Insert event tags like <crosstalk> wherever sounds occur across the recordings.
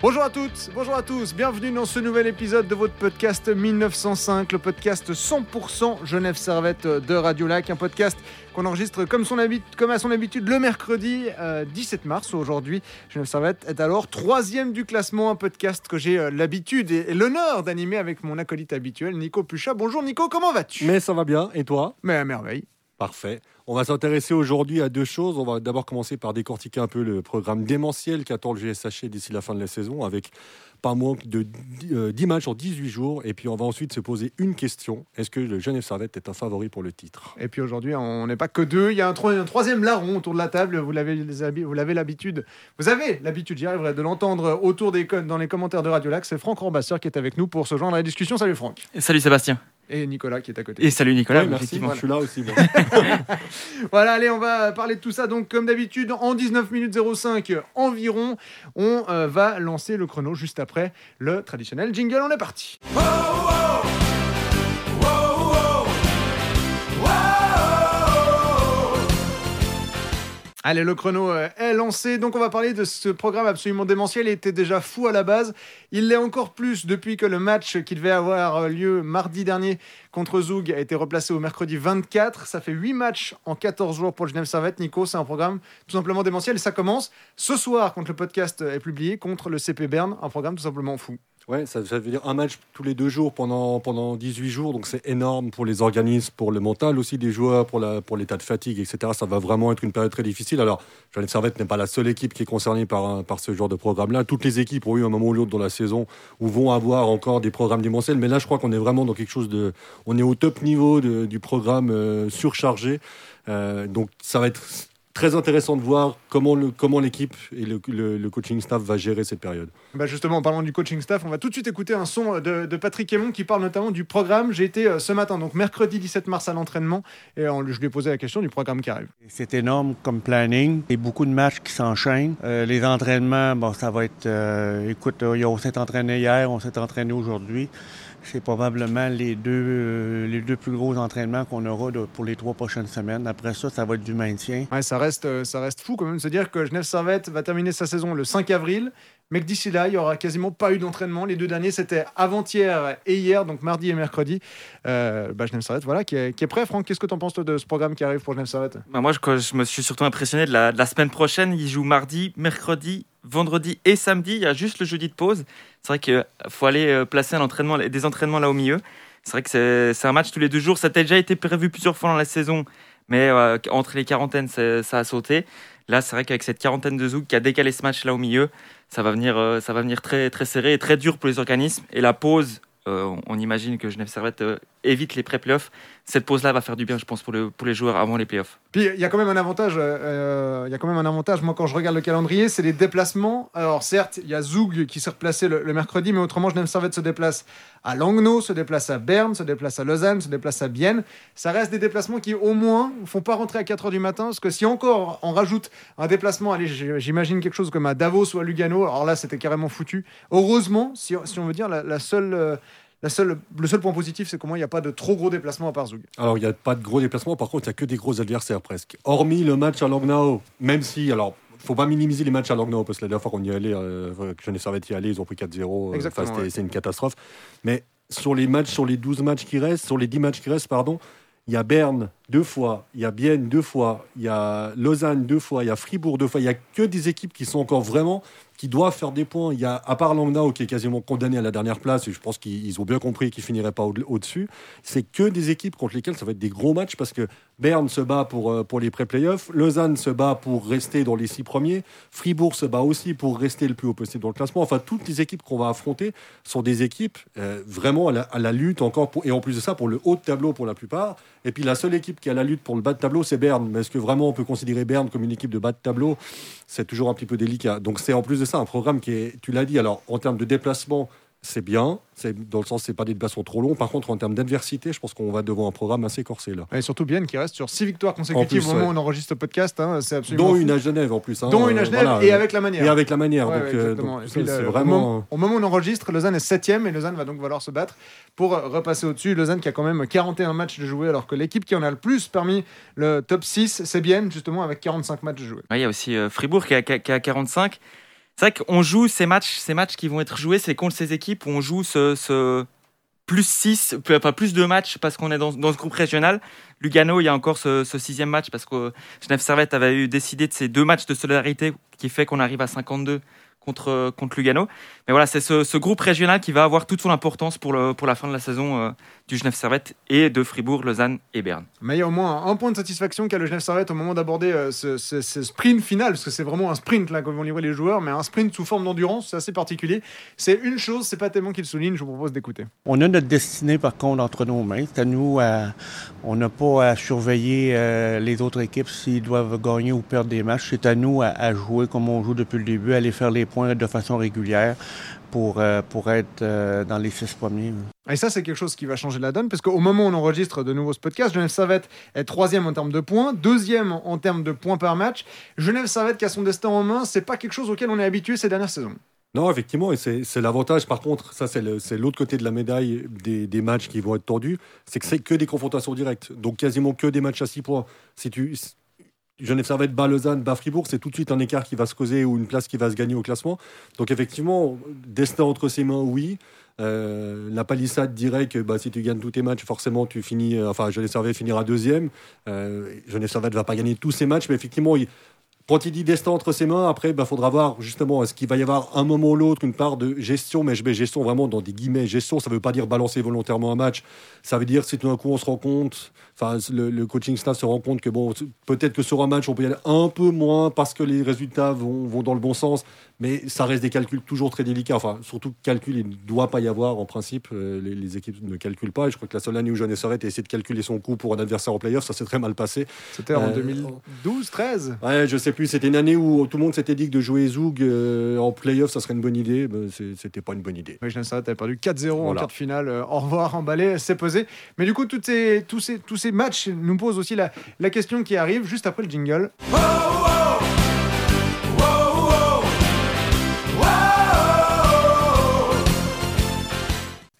Bonjour à toutes, bonjour à tous, bienvenue dans ce nouvel épisode de votre podcast 1905, le podcast 100% Genève Servette de Radio Lac, un podcast qu'on enregistre comme, son comme à son habitude le mercredi 17 euh, mars. Aujourd'hui, Genève Servette est alors troisième du classement, un podcast que j'ai euh, l'habitude et, l'honneur d'animer avec mon acolyte habituel, Nico Pucha. Bonjour Nico, comment vas-tu? Mais ça va bien, et toi? Mais à merveille. Parfait. On va s'intéresser aujourd'hui à deux choses. On va d'abord commencer par décortiquer un peu le programme démentiel qu'attend le GSH d'ici la fin de la saison, avec pas moins de 10 euh, matchs en 18 jours. Et puis on va ensuite se poser une question. Est-ce que le Genève Servette est un favori pour le titre? Et puis aujourd'hui, on n'est pas que deux. Il y a un, troisième larron autour de la table. Vous l'avez l'habitude. Vous avez l'habitude, j'y arriverai, de l'entendre autour des dans les commentaires de Radio Lac. C'est Franck Rambasseur qui est avec nous pour se joindre à la discussion. Salut Franck. salut Sébastien. Et Nicolas qui est à côté. Et salut Nicolas, merci, je suis là aussi. <laughs> voilà, allez, on va parler de tout ça. Donc, comme d'habitude, en 19 minutes 05 environ, on euh, va lancer le chrono juste après le traditionnel jingle. On est parti. Allez, le chrono euh, est lancé, donc on va parler de ce programme absolument démentiel. Il était déjà fou à la base. Il l'est encore plus depuis que le match qui devait avoir lieu mardi dernier contre Zoug a été replacé au mercredi 24. Ça fait 8 matchs en 14 jours pour le Genève Servette. Nico, c'est un programme tout simplement démentiel. Et ça commence ce soir, quand le podcast est publié, contre le CP Berne. Un programme tout simplement fou. Ouais, ça, veut dire un match tous les deux jours pendant, pendant 18 jours, donc c'est énorme pour les organismes, pour le mental aussi des joueurs, pour, la, pour l'état de fatigue, etc. Ça va vraiment être une période très difficile. Alors, Genève Servette n'est pas la seule équipe qui est concernée par, par ce genre de programme-là. Toutes les équipes ont eu un moment ou l'autre dans la saison où vont avoir encore des programmes dimensionnels, mais là, je crois qu'on est vraiment dans quelque chose de. On est au top niveau du programme euh, surchargé. Euh, donc, ça va être très intéressant de voir comment, le, comment l'équipe et le, le, coaching staff va gérer cette période. Bah justement, en parlant du coaching staff, on va tout de suite écouter un son de, de Patrick Aymon qui parle notamment du programme. J'ai été euh, ce matin, donc mercredi 17 mars à l'entraînement, et je lui ai posé la question du programme qui arrive. C'est énorme comme planning. Il y a beaucoup de matchs qui s'enchaînent. Euh, les entraînements, bon, ça va être... Euh, écoute, on s'est entraîné hier, on s'est entraîné aujourd'hui c'est probablement les deux, euh, les deux plus gros entraînements qu'on aura pour les trois prochaines semaines. Après ça, ça va être du maintien. Ouais, ça, reste, euh, ça reste fou quand même de se dire que Genève Servette va terminer sa saison le 5 avril, mais que d'ici là, il n'y aura quasiment pas eu d'entraînement. Les deux derniers, c'était avant-hier et hier, donc mardi et mercredi. Euh, bah, Genève Servette, voilà, qui est, qui est prêt. Franck, qu'est-ce que tu en penses de ce programme qui arrive pour Genève Servette? Bah, Moi, je, je, me suis surtout impressionné de la, de la semaine prochaine. Ils jouent mardi, mercredi, vendredi et samedi. Il y a juste le jeudi de pause. C'est vrai qu'il faut aller euh, placer un entraînement, des entraînements là au milieu. C'est vrai que c'est un match tous les deux jours. Ça a déjà été prévu plusieurs fois dans la saison, mais euh, entre les quarantaines, ça a sauté. Là, c'est vrai qu'avec cette quarantaine de Zouk qui a décalé ce match là au milieu, ça va venir, euh, ça va venir très, très serré et très dur pour les organismes. Et la pause euh, on imagine que Genève Servette euh, évite les pré-playoffs. Cette pause-là va faire du bien, je pense, pour, pour les joueurs avant les playoffs. Puis il y a quand même un avantage. Euh, il y a quand même un avantage. Moi, quand je regarde le calendrier, c'est les déplacements. Alors certes, il y a Zoug qui s'est replacé le, mercredi, mais autrement, Genève Servette se déplace à Langnau, se déplace à Berne, se déplace à Lausanne, se déplace à Bienne. Ça reste des déplacements qui, au moins, ne font pas rentrer à 4 h du matin. Parce que si encore on rajoute un déplacement, allez, j'imagine quelque chose comme à Davos ou à Lugano, alors là, c'était carrément foutu. Heureusement, si, on veut dire, la seule le seul point positif, c'est qu'au moins, il n'y a pas de trop gros déplacements à part Zug. Alors, il n'y a pas de gros déplacements. Par contre, il n'y a que des gros adversaires presque. Hormis le match à Langnau, même si, alors, faut pas minimiser les matchs à Langnau, parce que la dernière fois qu'on y allait, euh, que je n'ai servi y aller, ils ont pris 4-0. Euh, c'est une catastrophe. Mais sur les matchs, sur les 12 matchs qui restent, sur les 10 matchs qui restent, pardon, il y a Berne deux fois, il y a Bienne deux fois, il y a Lausanne deux fois, il y a Fribourg deux fois. Il n'y a que des équipes qui sont encore vraiment qui doivent faire des points. Il y a, à part Langnau qui est quasiment condamné à la dernière place, et je pense qu'ils ont bien compris qu'ils finiraient pas au-dessus, c'est que des équipes contre lesquelles ça va être des gros matchs parce que Berne se bat pour, euh, pour les pré-playoffs, Lausanne se bat pour rester dans les six premiers, Fribourg se bat aussi pour rester le plus haut possible dans le classement. Enfin, toutes les équipes qu'on va affronter sont des équipes euh, vraiment à la, lutte encore, et en plus de ça, pour le haut de tableau pour la plupart. Et puis la seule équipe qui a la lutte pour le bas de tableau, c'est Berne. Mais est-ce que vraiment on peut considérer Berne comme une équipe de bas de tableau? C'est toujours un petit peu délicat. Donc c'est en plus de ça un programme qui est, tu l'as dit, alors en termes de déplacement, c'est bien. C'est dans le sens, c'est pas des débats trop longs. Par contre, en termes d'adversité, je pense qu'on va devant un programme assez corsé là. Et surtout bien qui reste sur six victoires consécutives au moment où on enregistre le podcast. Hein, c'est absolument. Dont une à Genève en plus. Hein, Dont une à Genève et avec la manière. Et avec la manière. donc, euh, c'est vraiment. Au moment, où on enregistre, Lausanne est septième et Lausanne va donc vouloir se battre pour repasser au-dessus. Lausanne qui a quand même 41 matchs de jouer, alors que l'équipe qui en a le plus parmi le top 6, c'est bien justement avec 45 matchs de jouer. Il y a aussi euh, Fribourg qui a, qui a 45 C'est vrai qu'on joue ces matchs, ces matchs qui vont être joués, c'est contre ces équipes où on joue ce, plus 6, enfin plus de matchs parce qu'on est dans, ce groupe régional. Lugano, il y a encore ce, sixième match parce que Genève Servette avait eu décidé de ces deux matchs de solidarité qui fait qu'on arrive à 52 contre, contre Lugano. Mais voilà, c'est ce, groupe régional qui va avoir toute son importance pour, pour la fin de la saison euh, du Genève Servette et de Fribourg, Lausanne et Berne. Mais il y a au moins un point de satisfaction qu'a le Genève Servette au moment d'aborder euh, ce, sprint final, parce que c'est vraiment un sprint là, comme vont livrer les joueurs, mais un sprint sous forme d'endurance, c'est assez particulier. C'est une chose, c'est pas tellement qu'il souligne, je vous propose d'écouter. On a notre destinée par contre entre nos mains. C'est à nous, à, on n'a pas à surveiller euh, les autres équipes s'ils doivent gagner ou perdre des matchs. C'est à nous à, jouer comme on joue depuis le début, à aller faire les points de façon régulière pour, euh, pour être euh, dans les six premiers. Et ça, c'est quelque chose qui va changer la donne, parce qu'au moment où on enregistre de nouveaux podcasts, Genève Servette est troisième en termes de points, deuxième en termes de points par match. Genève Servette qui a son destin en main, c'est pas quelque chose auquel on est habitué ces dernières saisons. Non, effectivement, et c'est l'avantage. Par contre, ça, c'est l'autre côté de la médaille des, des, matchs qui vont être tordus, c'est que c'est que des confrontations directes. Donc, quasiment que des matchs à six points. Si tu, Genève Servette bat Lausanne, bat Fribourg, c'est tout de suite un écart qui va se causer ou une place qui va se gagner au classement. Donc effectivement, destin entre ses mains, oui. Euh, la palissade dirait que bah, si tu gagnes tous tes matchs, forcément tu finis. Euh, enfin, Genève Servette finira deuxième. Euh, Genève Servette ne va pas gagner tous ses matchs, mais effectivement, il, quand il dit destin entre ses mains, après, il bah, faudra voir justement, est-ce qu'il va y avoir un moment ou l'autre une part de gestion, mais je mets gestion vraiment dans des guillemets. Gestion, ça ne veut pas dire balancer volontairement un match. Ça veut dire si tout d'un coup on se rend compte, le, coaching staff se rend compte que bon, peut-être que sur un match, on peut y aller un peu moins parce que les résultats vont dans le bon sens, mais ça reste des calculs toujours très délicats. Enfin, surtout calcul, il ne doit pas y avoir en principe. Euh, les, équipes ne calculent pas. Et je crois que la seule année où Jeanne Sorette a essayé de calculer son coût pour un adversaire en playoff, ça s'est très mal passé. C'était en 2012, euh, 13 Ouais, je sais plus. C'était une année où tout le monde s'était dit que de jouer Zoug euh, en playoff, ça serait une bonne idée. Ben, c'était pas une bonne idée. Oui, Jeanne Sorette avait perdu 4-0 en quart de finale. au revoir, emballé, c'est posé. Mais du coup, toutes ces, tous, ces, tous ces matchs nous posent aussi la, la question qui arrive juste après le jingle. Oh, oh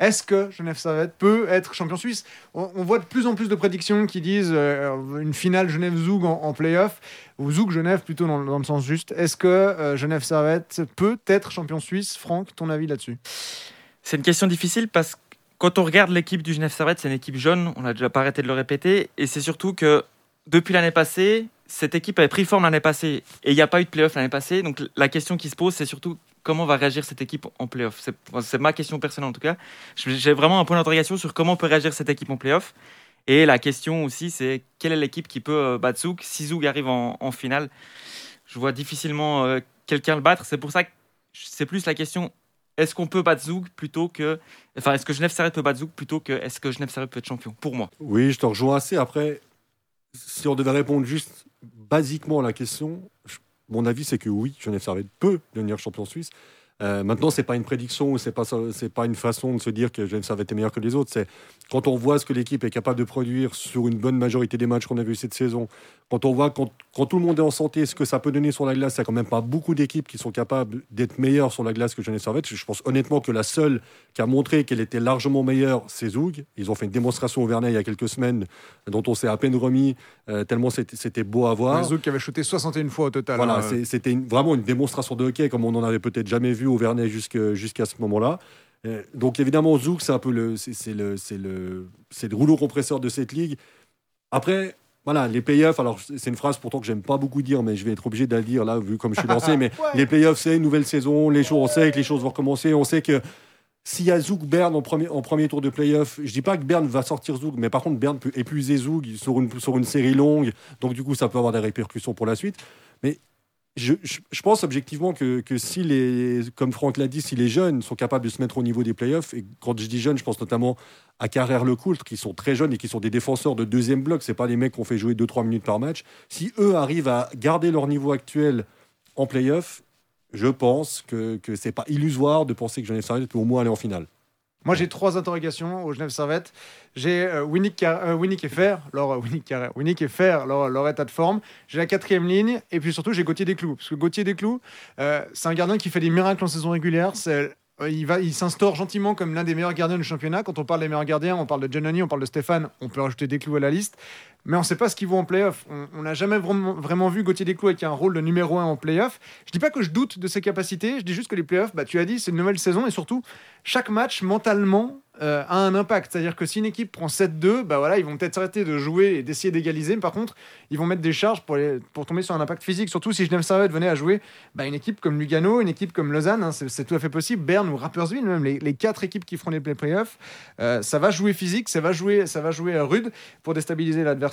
Est-ce que Genève Servette peut être champion suisse? On, voit de plus en plus de prédictions qui disent euh, une finale Genève-Zoug en, playoff, ou Zoug-Genève plutôt dans, le sens juste. Est-ce que euh, Genève Servette peut être champion suisse? Franck, ton avis là-dessus? C'est une question difficile parce que quand on regarde l'équipe du Genève Servette, c'est une équipe jeune, on n'a déjà pas arrêté de le répéter, et c'est surtout que depuis l'année passée, cette équipe avait pris forme l'année passée. Et il n'y a pas eu de playoff l'année passée. Donc la question qui se pose, c'est surtout comment va réagir cette équipe en playoff C'est ma question personnelle en tout cas. J'ai vraiment un point d'interrogation sur comment peut réagir cette équipe en playoff. Et la question aussi, c'est quelle est l'équipe qui peut euh, battre Zouk Si Zouk arrive en, finale, je vois difficilement euh, quelqu'un le battre. C'est pour ça que c'est plus la question est-ce qu'on peut battre Zouk plutôt que. Enfin, est-ce que Genève Servette peut battre Zouk plutôt que est-ce que Genève Servette peut être champion Pour moi? Oui, je te rejoins assez. Après, si on devait répondre juste basiquement à la question, mon avis, c'est que oui, Genève Servette peut devenir champion suisse. Euh, maintenant, c'est pas une prédiction ou c'est pas c'est pas une façon de se dire que Genève Servette est meilleur que les autres. C'est quand on voit ce que l'équipe est capable de produire sur une bonne majorité des matchs qu'on a vu cette saison, quand on voit quand, quand, tout le monde est en santé, ce que ça peut donner sur la glace, il n'y a quand même pas beaucoup d'équipes qui sont capables d'être meilleures sur la glace que Genève Servette. Je pense honnêtement que la seule qui a montré qu'elle était largement meilleure, c'est Zoug. Ils ont fait une démonstration au Vernet il y a quelques semaines, dont on s'est à peine remis, euh, tellement c'était beau à voir. Zoug qui avait shooté 61 fois au total. Voilà, hein. c'était vraiment une démonstration de hockey comme on n'en avait peut-être jamais vu au Vernet jusqu'à ce moment-là. Euh, donc évidemment, Zouk, c'est un peu le, c'est le, c'est le, c'est le rouleau compresseur de cette ligue. Après, voilà, les playoffs, alors c'est une phrase pourtant que j'aime pas beaucoup dire, mais je vais être obligé de la dire là, vu comme je suis lancé. <laughs> mais les playoffs, c'est une nouvelle saison, les choses, on sait que les choses vont recommencer, on sait que s'il y a Zouk Berne en premier, en premier tour de playoff, je dis pas que Berne va sortir Zouk, mais par contre Berne peut épuiser Zouk sur une, sur une série longue, donc du coup ça peut avoir des répercussions pour la suite. Mais je, pense objectivement que, si les, comme Franck l'a dit, si les jeunes sont capables de se mettre au niveau des playoffs, et quand je dis jeunes, je pense notamment à Carrère Lecoultre, qui sont très jeunes et qui sont des défenseurs de deuxième bloc, c'est pas des mecs qu'on fait jouer 2-3 minutes par match. Si eux arrivent à garder leur niveau actuel en playoff, je pense que, que c'est pas illusoire de penser que Genève Servette peut au moins aller en finale. Moi, j'ai trois interrogations au Genève Servette. J'ai euh, Winnick, et Fer, leur, euh, Winnick, Winnick et Fer, leur, leur, état de forme. J'ai la quatrième ligne. Et puis surtout, j'ai Gauthier Desclous. Parce que Gauthier Desclous, euh, c'est un gardien qui fait des miracles en saison régulière. Euh, il s'instaure gentiment comme l'un des meilleurs gardiens du championnat. Quand on parle des meilleurs gardiens, on parle de Giannoni, on parle de Stéphane, on peut rajouter des clous à la liste. Mais on ne sait pas ce qu'ils vont en playoff. On n'a jamais vraiment, vraiment, vu Gauthier Desclous avec un rôle de numéro 1 en playoff. Je dis pas que je doute de ses capacités, je dis juste que les playoffs, bah, tu as dit, c'est une nouvelle saison et surtout, chaque match, mentalement, euh, a un impact. C'est-à-dire que si une équipe prend 7-2, bah voilà, ils vont peut-être s'arrêter de jouer et d'essayer d'égaliser. Mais par contre, ils vont mettre des charges pour, pour tomber sur un impact physique. Surtout si Genève Servette venait à jouer bah, une équipe comme Lugano, une équipe comme Lausanne, hein, c'est tout à fait possible. Berne ou Rapperswil, même les, les quatre équipes qui feront les playoffs, euh, ça va jouer physique, ça va jouer, ça va jouer rude pour déstabiliser l'adversaire.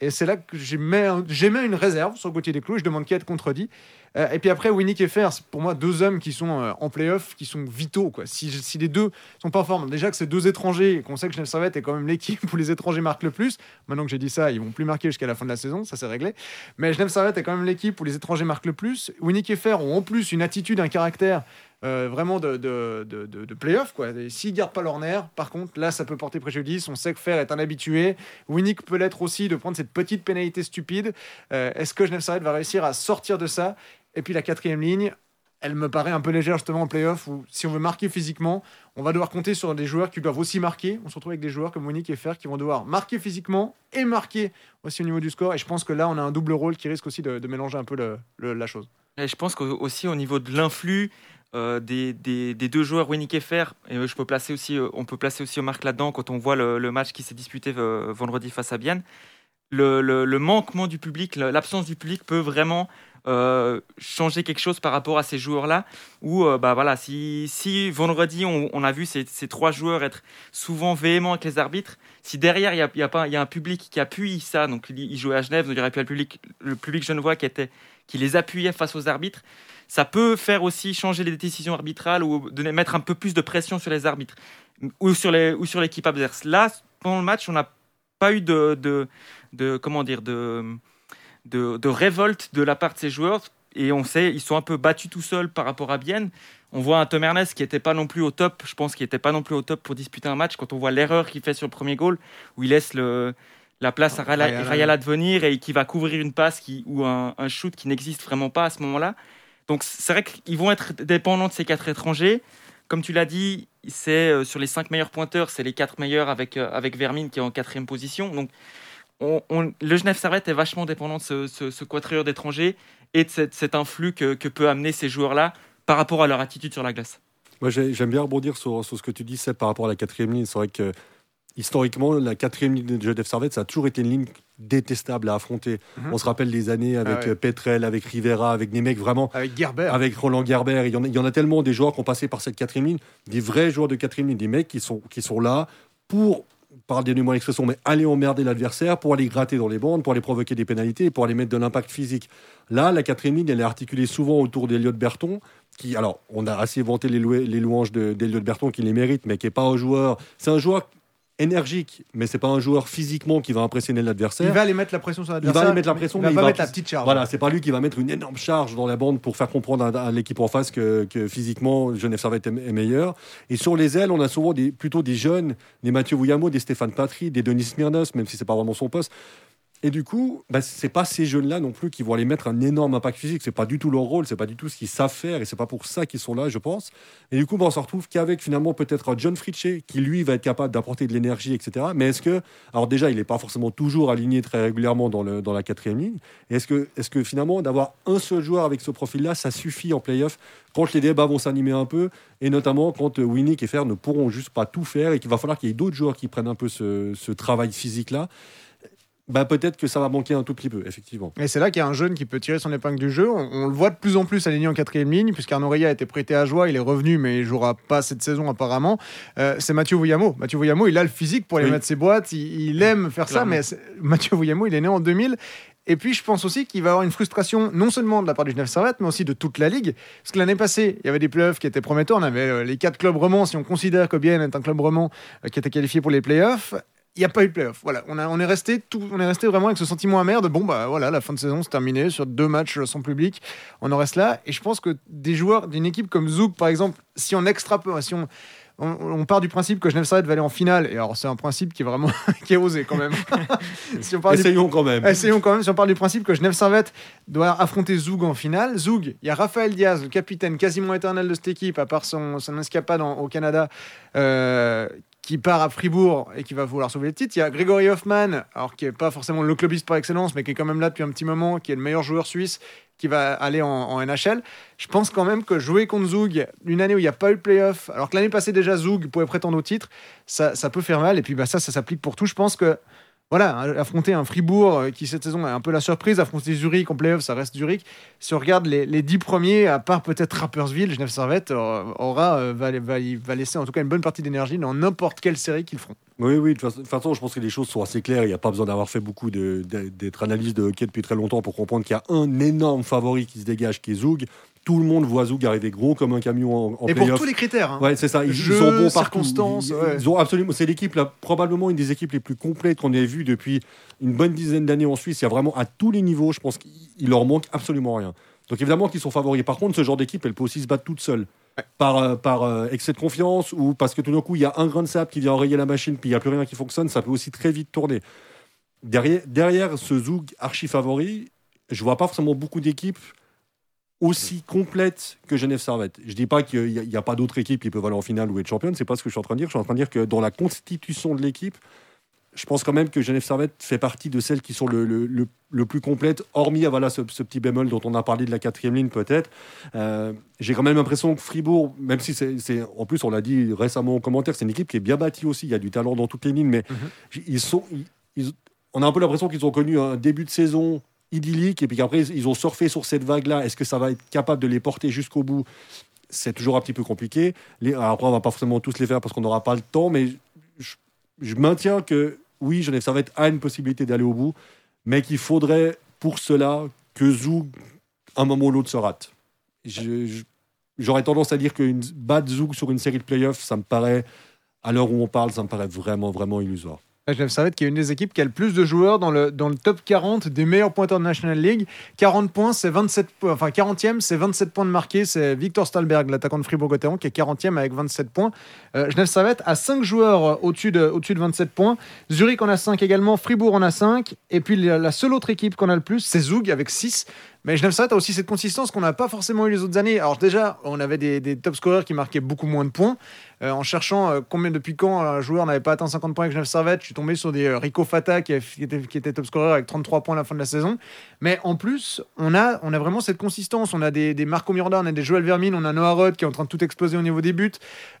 Et c'est là que j'ai mis, une réserve sur Gauthier Desclous. Je demande qui être contredit. Euh, et puis après, Winnick et Fer, pour moi deux hommes qui sont euh, en playoff, qui sont vitaux. Si, les deux sont pas forts, déjà que c'est deux étrangers, et qu'on sait que Genève Servette est quand même l'équipe <laughs> où les étrangers marquent le plus. Maintenant que j'ai dit ça, ils vont plus marquer jusqu'à la fin de la saison, ça c'est réglé. Mais Genève Servette est quand même l'équipe où les étrangers marquent le plus. Winnick et Fer ont en plus une attitude, un caractère euh, vraiment de, de, de, de. S'ils ne gardent pas leur nerf, par contre, là, ça peut porter préjudice. On sait que Fer est un habitué. Winnick peut l'être aussi de prendre cette petite pénalité stupide. Est-ce que Genève Servette va réussir à sortir de ça? Et puis la quatrième ligne, elle me paraît un peu légère justement en playoff où si on veut marquer physiquement, on va devoir compter sur des joueurs qui doivent aussi marquer. On se retrouve avec des joueurs comme Monique et Fer qui vont devoir marquer physiquement et marquer aussi au niveau du score. Et je pense que là, on a un double rôle qui risque aussi de, mélanger un peu la chose. Je pense qu'aussi au niveau de l'influx euh, des, deux joueurs, Winnick Fer, et euh, je peux placer aussi, euh, on peut placer aussi Marc là-dedans quand on voit le, match qui s'est disputé vendredi face à Bienne. Le, manquement du public, l'absence du public peut vraiment changer quelque chose par rapport à ces joueurs-là. Ou bah voilà, si, si vendredi on, a vu ces, ces, trois joueurs être souvent véhéments avec les arbitres, si derrière il y a, y un public qui appuie ça, donc ils jouaient à Genève, donc il y aurait pu le public, le public genevois qui était qui les appuyait face aux arbitres. Ça peut faire aussi changer les décisions arbitrales ou donner, mettre un peu plus de pression sur les arbitres ou sur les ou sur l'équipe adverse. Là, pendant le match, on n'a pas eu de, de, de comment dire de de, révolte de la part de ces joueurs. Et on sait, ils sont un peu battus tout seuls par rapport à Bienne. On voit un Tom Ernest qui n'était pas non plus au top, je pense qu'il n'était pas non plus au top pour disputer un match. Quand on voit l'erreur qu'il fait sur le premier goal, où il laisse le, la place à Rayala, de venir et qui va couvrir une passe qui, ou un, shoot qui n'existe vraiment pas à ce moment-là. Donc c'est vrai qu'ils vont être dépendants de ces quatre étrangers. Comme tu l'as dit, c'est euh, sur les cinq meilleurs pointeurs, c'est les quatre meilleurs avec, euh, avec Vermine qui est en quatrième position. Donc le Genève Servette est vachement dépendant de ce, ce, d'étrangers et de cet, influx que, peut amener ces joueurs-là par rapport à leur attitude sur la glace. Moi, j'aime bien rebondir sur, ce que tu dis, c'est par rapport à la quatrième ligne. C'est vrai que historiquement, la quatrième ligne de Genève Servette, ça a toujours été une ligne détestable à affronter. Mhm. On se rappelle des années avec ah Petrel, avec Rivera, avec des mecs vraiment. Avec Gerber. Avec Roland Gerber. Il y, en a, il y en a tellement des joueurs qui ont passé par cette quatrième ligne, des vrais joueurs de quatrième ligne, des mecs qui sont, qui sont là pour par des numéros d'expression, mais aller emmerder l'adversaire pour aller gratter dans les bandes, pour aller provoquer des pénalités, pour aller mettre de l'impact physique. Là, la quatrième ligne, elle est articulée souvent autour d'Eliott Berton, qui, alors, on a assez vanté les, louanges d'Eliott Berton, qui les mérite, mais qui n'est pas un joueur. C'est un joueur énergique, mais c'est pas un joueur physiquement qui va impressionner l'adversaire. Il va aller mettre la pression sur l'adversaire. Il va aller mettre la pression, il va mais pas mettre la petite charge. Voilà, c'est pas lui qui va mettre une énorme charge dans la bande pour faire comprendre à, l'équipe en face que, physiquement Genève Servette est, meilleur. Et sur les ailes, on a souvent des, plutôt des jeunes, des Mathieu Vouillamo, des Stéphane Patry, des Denis Smirnos, même si c'est pas vraiment son poste. Et du coup, bah, c'est pas ces jeunes-là non plus qui vont aller mettre un énorme impact physique. C'est pas du tout leur rôle, c'est pas du tout ce qu'ils savent faire, et c'est pas pour ça qu'ils sont là, je pense. Et du coup, bah, on se retrouve qu'avec finalement peut-être John Fritchie, qui lui va être capable d'apporter de l'énergie, etc. Mais est-ce que, alors déjà, il n'est pas forcément toujours aligné très régulièrement dans, la quatrième ligne. Est-ce que, est-ce que finalement d'avoir un seul joueur avec ce profil-là, ça suffit en playoff quand les débats vont s'animer un peu, et notamment quand Winnick et Fer ne pourront juste pas tout faire, et qu'il va falloir qu'il y ait d'autres joueurs qui prennent un peu ce travail physique-là bah, peut-être que ça va manquer un tout petit peu, effectivement. Et c'est là qu'il y a un jeune qui peut tirer son épingle du jeu. On, le voit de plus en plus aligné en quatrième ligne, puisqu'Arnaud Ria a été prêté à joie, il est revenu, mais il jouera pas cette saison apparemment. Euh, c'est Mathieu Vouillamo. Mathieu Vouillamo, il a le physique pour aller mettre ses boîtes, il, aime faire ça, mais Mathieu Vouillamo, il est né en 2000. Et puis, je pense aussi qu'il va avoir une frustration, non seulement de la part du Genève Servette, mais aussi de toute la ligue. Parce que l'année passée, il y avait des playoffs qui étaient prometteurs. On avait euh, les quatre clubs romans, si on considère que Bien est un club roman euh, qui était qualifié pour les playoffs il n'y a pas eu de playoff. Voilà, on, a, on, est resté tout, on est resté vraiment avec ce sentiment amer de bon, bah voilà, la fin de saison c'est terminé sur deux matchs sans public. On en reste là. Et je pense que des joueurs d'une équipe comme Zouk, par exemple, si on extrapole, si on, on, part du principe que Genève Servette va aller en finale. Et alors, c'est un principe qui est vraiment <laughs> qui est osé quand même. <laughs> si on Essayons quand même. Essayons quand même. Si on part du principe que Genève Servette doit affronter Zoug en finale, Zoug, il y a Raphaël Diaz, le capitaine quasiment éternel de cette équipe, à part son, son escapade au Canada, euh, qui part à Fribourg et qui va vouloir sauver le titre. Il y a Grégory Hoffman, alors qui n'est pas forcément le clubiste par excellence, mais qui est quand même là depuis un petit moment, qui est le meilleur joueur suisse, qui va aller en, NHL. Je pense quand même que jouer contre Zoug, une année où il n'y a pas eu de playoff, alors que l'année passée déjà Zoug pouvait prétendre au titre, ça, ça peut faire mal. Et puis bah, ça, ça s'applique pour tout. Je pense que voilà, affronter un Fribourg euh, qui cette saison est un peu la surprise, affronter Zurich en playoff, ça reste Zurich. Si on regarde les, dix premiers, à part peut-être Rappersville, Genève Servette euh, aura, euh, va, va, laisser en tout cas une bonne partie d'énergie dans n'importe quelle série qu'ils feront. Oui, oui, de toute façon, je pense que les choses sont assez claires. Il n'y a pas besoin d'avoir fait beaucoup d'être analyste de hockey depuis très longtemps pour comprendre qu'il y a un énorme favori qui se dégage, qui est Zoug tout le monde voit Zoug arriver gros comme un camion en, en Et pour tous les critères. Hein. Ouais, c'est ça. Ils, Jeu, sont bons. Ils, ils, ont absolument. C'est l'équipe, probablement une des équipes les plus complètes qu'on ait vues depuis une bonne dizaine d'années en Suisse. Il y a vraiment à tous les niveaux, je pense qu'il leur manque absolument rien. Donc évidemment qu'ils sont favoris. Par contre, ce genre d'équipe, elle peut aussi se battre toute seule. Par, euh, par euh, excès de confiance ou parce que tout d'un coup, il y a un grain de sable qui vient enrayer la machine, puis il n'y a plus rien qui fonctionne, ça peut aussi très vite tourner. Derrière, derrière ce Zoug archi favori, je vois pas forcément beaucoup d'équipes aussi complète que Genève Servette. Je dis pas qu'il n'y a, pas d'autres équipes qui peuvent aller en finale ou être championne, c'est pas ce que je suis en train de dire. Je suis en train de dire que dans la constitution de l'équipe, je pense quand même que Genève Servette fait partie de celles qui sont le, le, le, plus complètes, hormis ah, voilà, ce, petit bémol dont on a parlé de la quatrième ligne peut-être. Euh, j'ai quand même l'impression que Fribourg, même si c'est, en plus on l'a dit récemment en commentaire, c'est une équipe qui est bien bâtie aussi, il y a du talent dans toutes les lignes, mais mhm. ils sont, on a un peu l'impression qu'ils ont connu un début de saison idyllique et puis qu'après ils ont surfé sur cette vague-là. Est-ce que ça va être capable de les porter jusqu'au bout? C'est toujours un petit peu compliqué. Après, on va pas forcément tous les faire parce qu'on n'aura pas le temps, mais je, maintiens que oui, Genève Servette a une possibilité d'aller au bout, mais qu'il faudrait pour cela que Zoug, un moment ou l'autre, se rate. J'aurais tendance à dire qu'une battre Zoug sur une série de playoffs, ça me paraît, à l'heure où on parle, ça me paraît vraiment, vraiment illusoire. Genève Servette qui est une des équipes qui a le plus de joueurs dans le, dans le top 40 des meilleurs pointeurs de National League. 40 points, c'est 27 enfin 40e, c'est 27 points de marqué. C'est Victor Stalberg, l'attaquant de Fribourg-Gotteron, qui est 40e avec 27 points. Euh, Genève Servette a 5 joueurs euh, au-dessus de, au de 27 points. Zurich en a 5 également, Fribourg en a 5. Et puis la, seule autre équipe qu'on a le plus, c'est Zug avec 6. Mais Genève Servette a aussi cette consistance qu'on n'a pas forcément eu les autres années. Alors déjà, on avait des, top scorers qui marquaient beaucoup moins de points. Euh, en cherchant euh, combien depuis quand un joueur n'avait pas atteint 50 points avec Genève Servette, je suis tombé sur des euh, Rico Fata qui, était, qui, était, top scorer avec 33 points à la fin de la saison. Mais en plus, on a, on a vraiment cette consistance. On a des, Marco Miranda, on a des Joel Vermin, on a Noah Rod qui est en train de tout exploser au niveau des buts.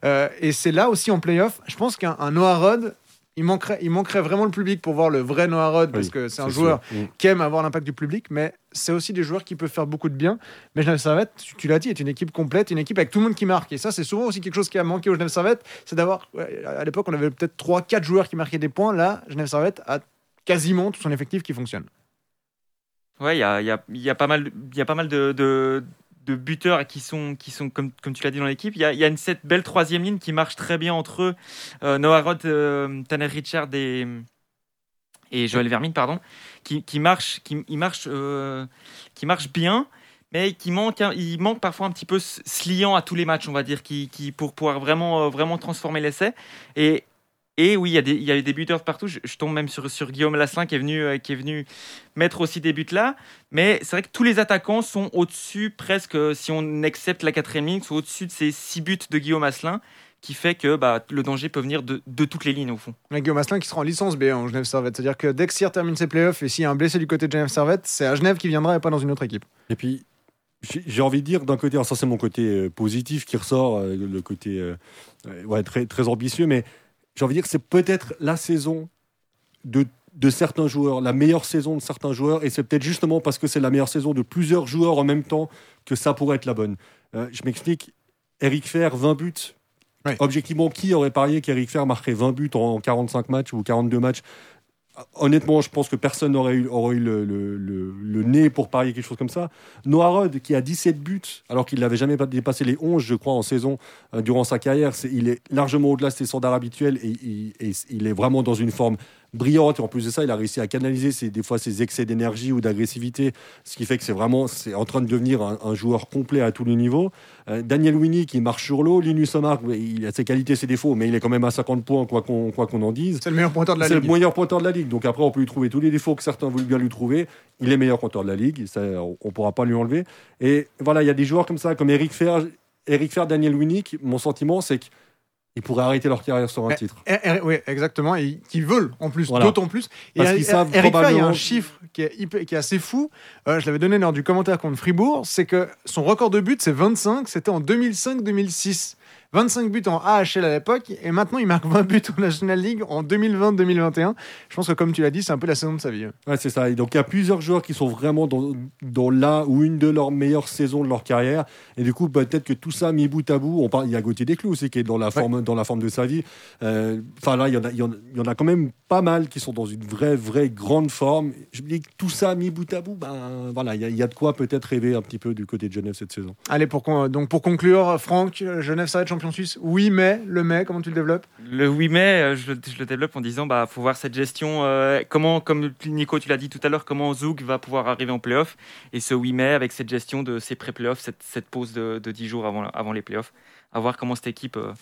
et c'est là aussi en playoff, je pense qu'un Noah Rod il manquerait, il manquerait vraiment le public pour voir le vrai Noah Rod, parce que c'est un joueur mm. qui aime avoir l'impact du public, mais c'est aussi des joueurs qui peuvent faire beaucoup de bien. Mais Genève Servette, tu, l'as dit, est une équipe complète, une équipe avec tout le monde qui marque. Et ça, c'est souvent aussi quelque chose qui a manqué au Genève Servette, c'est d'avoir, à l'époque, on avait peut-être 3-4 joueurs qui marquaient des points. Là, Genève Servette a quasiment tout son effectif qui fonctionne. Ouais, il y a, y, a, y a, pas mal, y a pas mal de de buteurs qui sont, comme, tu l'as dit dans l'équipe. Il y a, une, cette belle troisième ligne qui marche très bien entre eux. Euh, Noah Roth, euh, Tanner Richard et, Joël Vermin, pardon, qui, marche, qui, euh, qui marche bien, mais qui manque, il manque parfois un petit peu ce liant à tous les matchs, on va dire, qui, pour pouvoir vraiment, vraiment transformer l'essai. Et oui, il y, a des, il y a eu des buteurs partout. Je, tombe même sur, sur Guillaume Lasselin qui est, venu, euh, qui est venu mettre aussi des buts là. Mais c'est vrai que tous les attaquants sont au-dessus, presque, si on accepte la quatrième ligne, sont au-dessus de ces six buts de Guillaume Asselin qui fait que bah, le danger peut venir de, de, toutes les lignes au fond. Guillaume Asselin qui sera en licence B en Genève Servette. C'est-à-dire que dès que Cyr termine ses playoffs et s'il y a un blessé du côté de Genève Servette, c'est à Genève qui viendra et pas dans une autre équipe. Et puis, j'ai envie de dire d'un côté, ça c'est mon côté euh, positif qui ressort, euh, le côté ouais, très, très ambitieux, mais j'ai envie de dire que c'est peut-être la saison de, de, certains joueurs, la meilleure saison de certains joueurs, et c'est peut-être justement parce que c'est la meilleure saison de plusieurs joueurs en même temps que ça pourrait être la bonne. Euh, je m'explique, Eric Fer, 20 buts. Objectivement, qui aurait parié qu'Eric Fer marquerait 20 buts en 45 matchs ou 42 matchs honnêtement, je pense que personne n'aurait eu, aurait eu le, le, nez pour parier quelque chose comme ça. Noah Rod, qui a 17 buts, alors qu'il n'avait jamais dépassé les 11, je crois, en saison euh, durant sa carrière, il est largement au-delà de ses standards habituels et, il est vraiment dans une forme brillante. Et en plus de ça, il a réussi à canaliser ses, des fois ses excès d'énergie ou d'agressivité, ce qui fait que c'est vraiment c'est en train de devenir un, joueur complet à tous les niveaux. Euh, Daniel Winnie qui marche sur l'eau, Linus Omar, il a ses qualités, ses défauts, mais il est quand même à 50 points, quoi qu'on quoi qu'on en dise. C'est le meilleur pointeur de la ligue. C'est le meilleur pointeur de la ligue. Donc après, on peut lui trouver tous les défauts que certains voulaient bien lui trouver. Il est meilleur pointeur de la ligue, ça, on ne pourra pas lui enlever. Et voilà, il y a des joueurs comme ça, comme Eric Fer, Eric Fer, Daniel Winnick. Mon sentiment, c'est que ils pourraient arrêter leur carrière sur un titre. oui, exactement. Et qu'ils veulent, en plus, d'autant plus. Et Parce qu'ils savent Eric il y a un chiffre qui est, qui est assez fou. Euh, je l'avais donné lors du commentaire contre Fribourg. C'est que son record de but, c'est 25. C'était en 2005-2006. 25 buts en AHL à l'époque, et maintenant il marque 20 buts en National League en 2020-2021. Je pense que comme tu l'as dit, c'est un peu la saison de sa vie. Ouais, c'est ça. Et donc il y a plusieurs joueurs qui sont vraiment dans, dans la ou une de leurs meilleures saisons de leur carrière. Et du coup, peut-être que tout ça mis bout à bout, on parle, il y a Gauthier Desclous aussi qui est dans la forme, dans la forme de sa vie. Euh, enfin là, il y, en a, il, y en, a quand même pas mal qui sont dans une vraie, vraie grande forme. Je me dis que tout ça mis bout à bout, ben voilà, il y, a, de quoi peut-être rêver un petit peu du côté de Genève cette saison. Allez, pour, donc pour conclure, Franck, Genève ça va être champion suisse Oui, mais le mais, comment tu le développes Le oui, mais, euh, je, le développe en disant bah faut voir cette gestion. Euh, comment, comme Nico, tu l'as dit tout à l'heure, comment Zouk va pouvoir arriver en playoff et ce oui, mais avec cette gestion de ces pré-playoffs, cette, cette, pause de, de 10 jours avant, avant les playoffs, à voir comment cette équipe. Euh,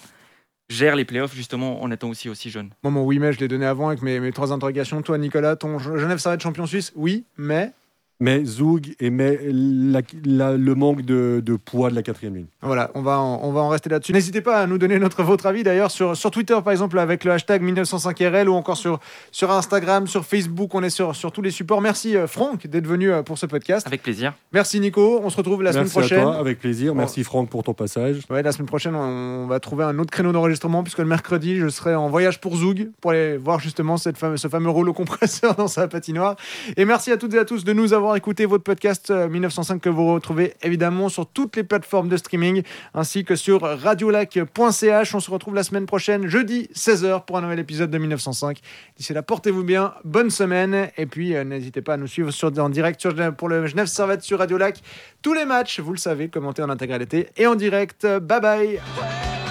gère les playoffs justement en étant aussi aussi jeune. Moi, mon oui, mais je l'ai donné avant avec mes, mes trois interrogations. Toi, Nicolas, ton Genève, ça va être champion suisse Oui, mais mais Zoug et mais le manque de, poids de la quatrième ligne. Voilà, on va en, on va en rester là-dessus. N'hésitez pas à nous donner notre, votre avis d'ailleurs sur, sur Twitter par exemple avec le hashtag 1905RL ou encore sur, sur Instagram, sur Facebook, on est sur, sur tous les supports. Merci euh, Franck d'être venu euh, pour ce podcast. Avec plaisir. Merci Nico, on se retrouve la semaine prochaine. À toi, avec plaisir. Merci Franck pour ton passage. Ouais, la semaine prochaine on va trouver un autre créneau d'enregistrement puisque le mercredi je serai en voyage pour Zoug pour aller voir justement cette ce fameux rouleau compresseur <laughs> dans sa patinoire. Et merci à toutes et à tous de nous avoir écoutés votre podcast 1905 euh, que vous retrouvez évidemment sur toutes les plateformes de streaming ainsi que sur radiolac.ch. On se retrouve la semaine prochaine, jeudi 16h pour un nouvel épisode de 1905. D'ici là, portez-vous bien, bonne semaine et puis euh, n'hésitez pas à nous suivre en direct pour le Genève Servette sur Radio Lac. Tous les matchs, vous le savez, commentés en intégralité et en direct. Bye bye